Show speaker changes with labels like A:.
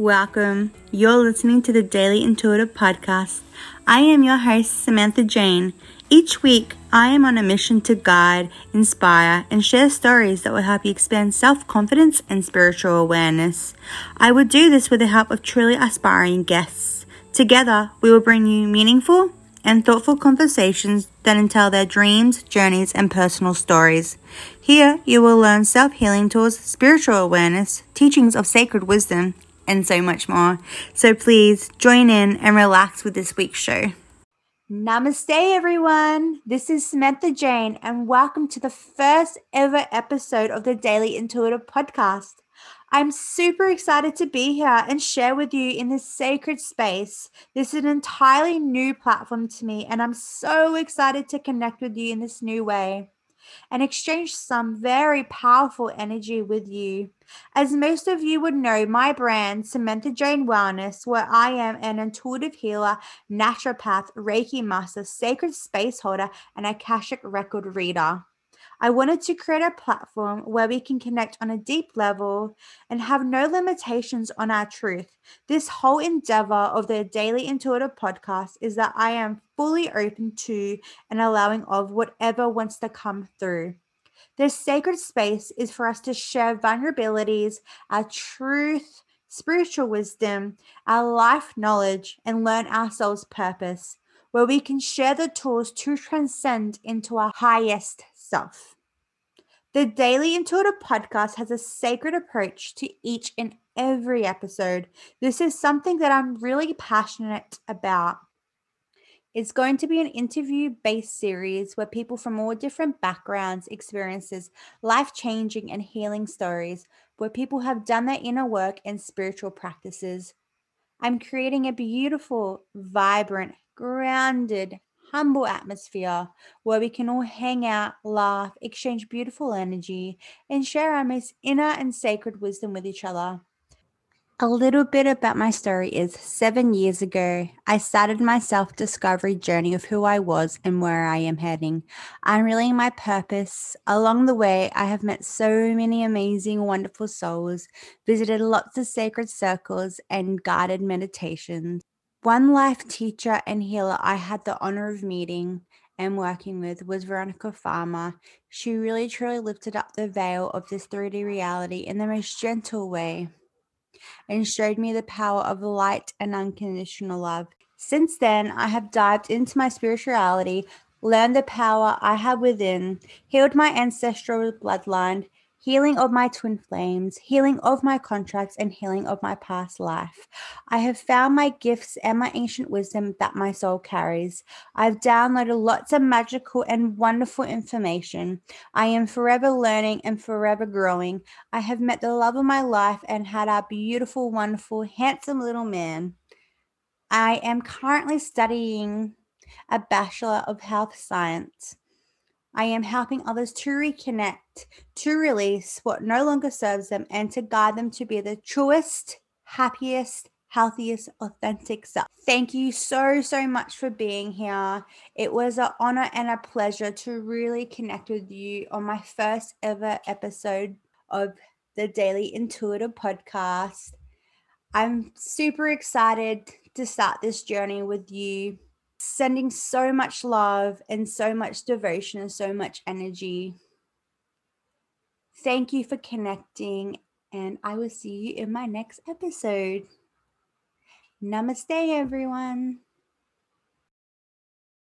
A: welcome. You're listening to the Daily Intuitive Podcast. I am your host, Samantha Jane. Each week, I am on a mission to guide, inspire, and share stories that will help you expand self confidence and spiritual awareness. I will do this with the help of truly aspiring guests. Together, we will bring you meaningful, and thoughtful conversations that entail their dreams, journeys, and personal stories. Here, you will learn self healing tools, spiritual awareness, teachings of sacred wisdom, and so much more. So please join in and relax with this week's show. Namaste, everyone. This is Samantha Jane, and welcome to the first ever episode of the Daily Intuitive Podcast. I'm super excited to be here and share with you in this sacred space. This is an entirely new platform to me, and I'm so excited to connect with you in this new way and exchange some very powerful energy with you. As most of you would know, my brand, Samantha Jane Wellness, where I am an intuitive healer, naturopath, Reiki master, sacred space holder, and Akashic record reader. I wanted to create a platform where we can connect on a deep level and have no limitations on our truth. This whole endeavor of the Daily Intuitive podcast is that I am fully open to and allowing of whatever wants to come through. This sacred space is for us to share vulnerabilities, our truth, spiritual wisdom, our life knowledge, and learn our soul's purpose, where we can share the tools to transcend into our highest self. The Daily Intuitive podcast has a sacred approach to each and every episode. This is something that I'm really passionate about. It's going to be an interview based series where people from all different backgrounds, experiences, life changing and healing stories, where people have done their inner work and spiritual practices. I'm creating a beautiful, vibrant, grounded, humble atmosphere where we can all hang out, laugh, exchange beautiful energy, and share our most inner and sacred wisdom with each other. A little bit about my story is seven years ago, I started my self discovery journey of who I was and where I am heading, I'm unreeling my purpose. Along the way, I have met so many amazing, wonderful souls, visited lots of sacred circles, and guided meditations. One life teacher and healer I had the honor of meeting and working with was Veronica Farmer. She really truly lifted up the veil of this 3D reality in the most gentle way and showed me the power of light and unconditional love. Since then, I have dived into my spirituality, learned the power I have within, healed my ancestral bloodline, healing of my twin flames, healing of my contracts, and healing of my past life. I have found my gifts and my ancient wisdom that my soul carries. I've downloaded lots of magical and wonderful information. I am forever learning and forever growing. I have met the love of my life and had a beautiful, wonderful, handsome little man. I am currently studying a Bachelor of Health Science. I am helping others to reconnect, to release what no longer serves them, and to guide them to be the truest, happiest, healthiest, authentic self. Thank you so, so much for being here. It was an honor and a pleasure to really connect with you on my first ever episode of the Daily Intuitive Podcast. I'm super excited to start this journey with you sending so much love and so much devotion and so much energy. Thank you for connecting, and I will see you in my next episode. Namaste, everyone.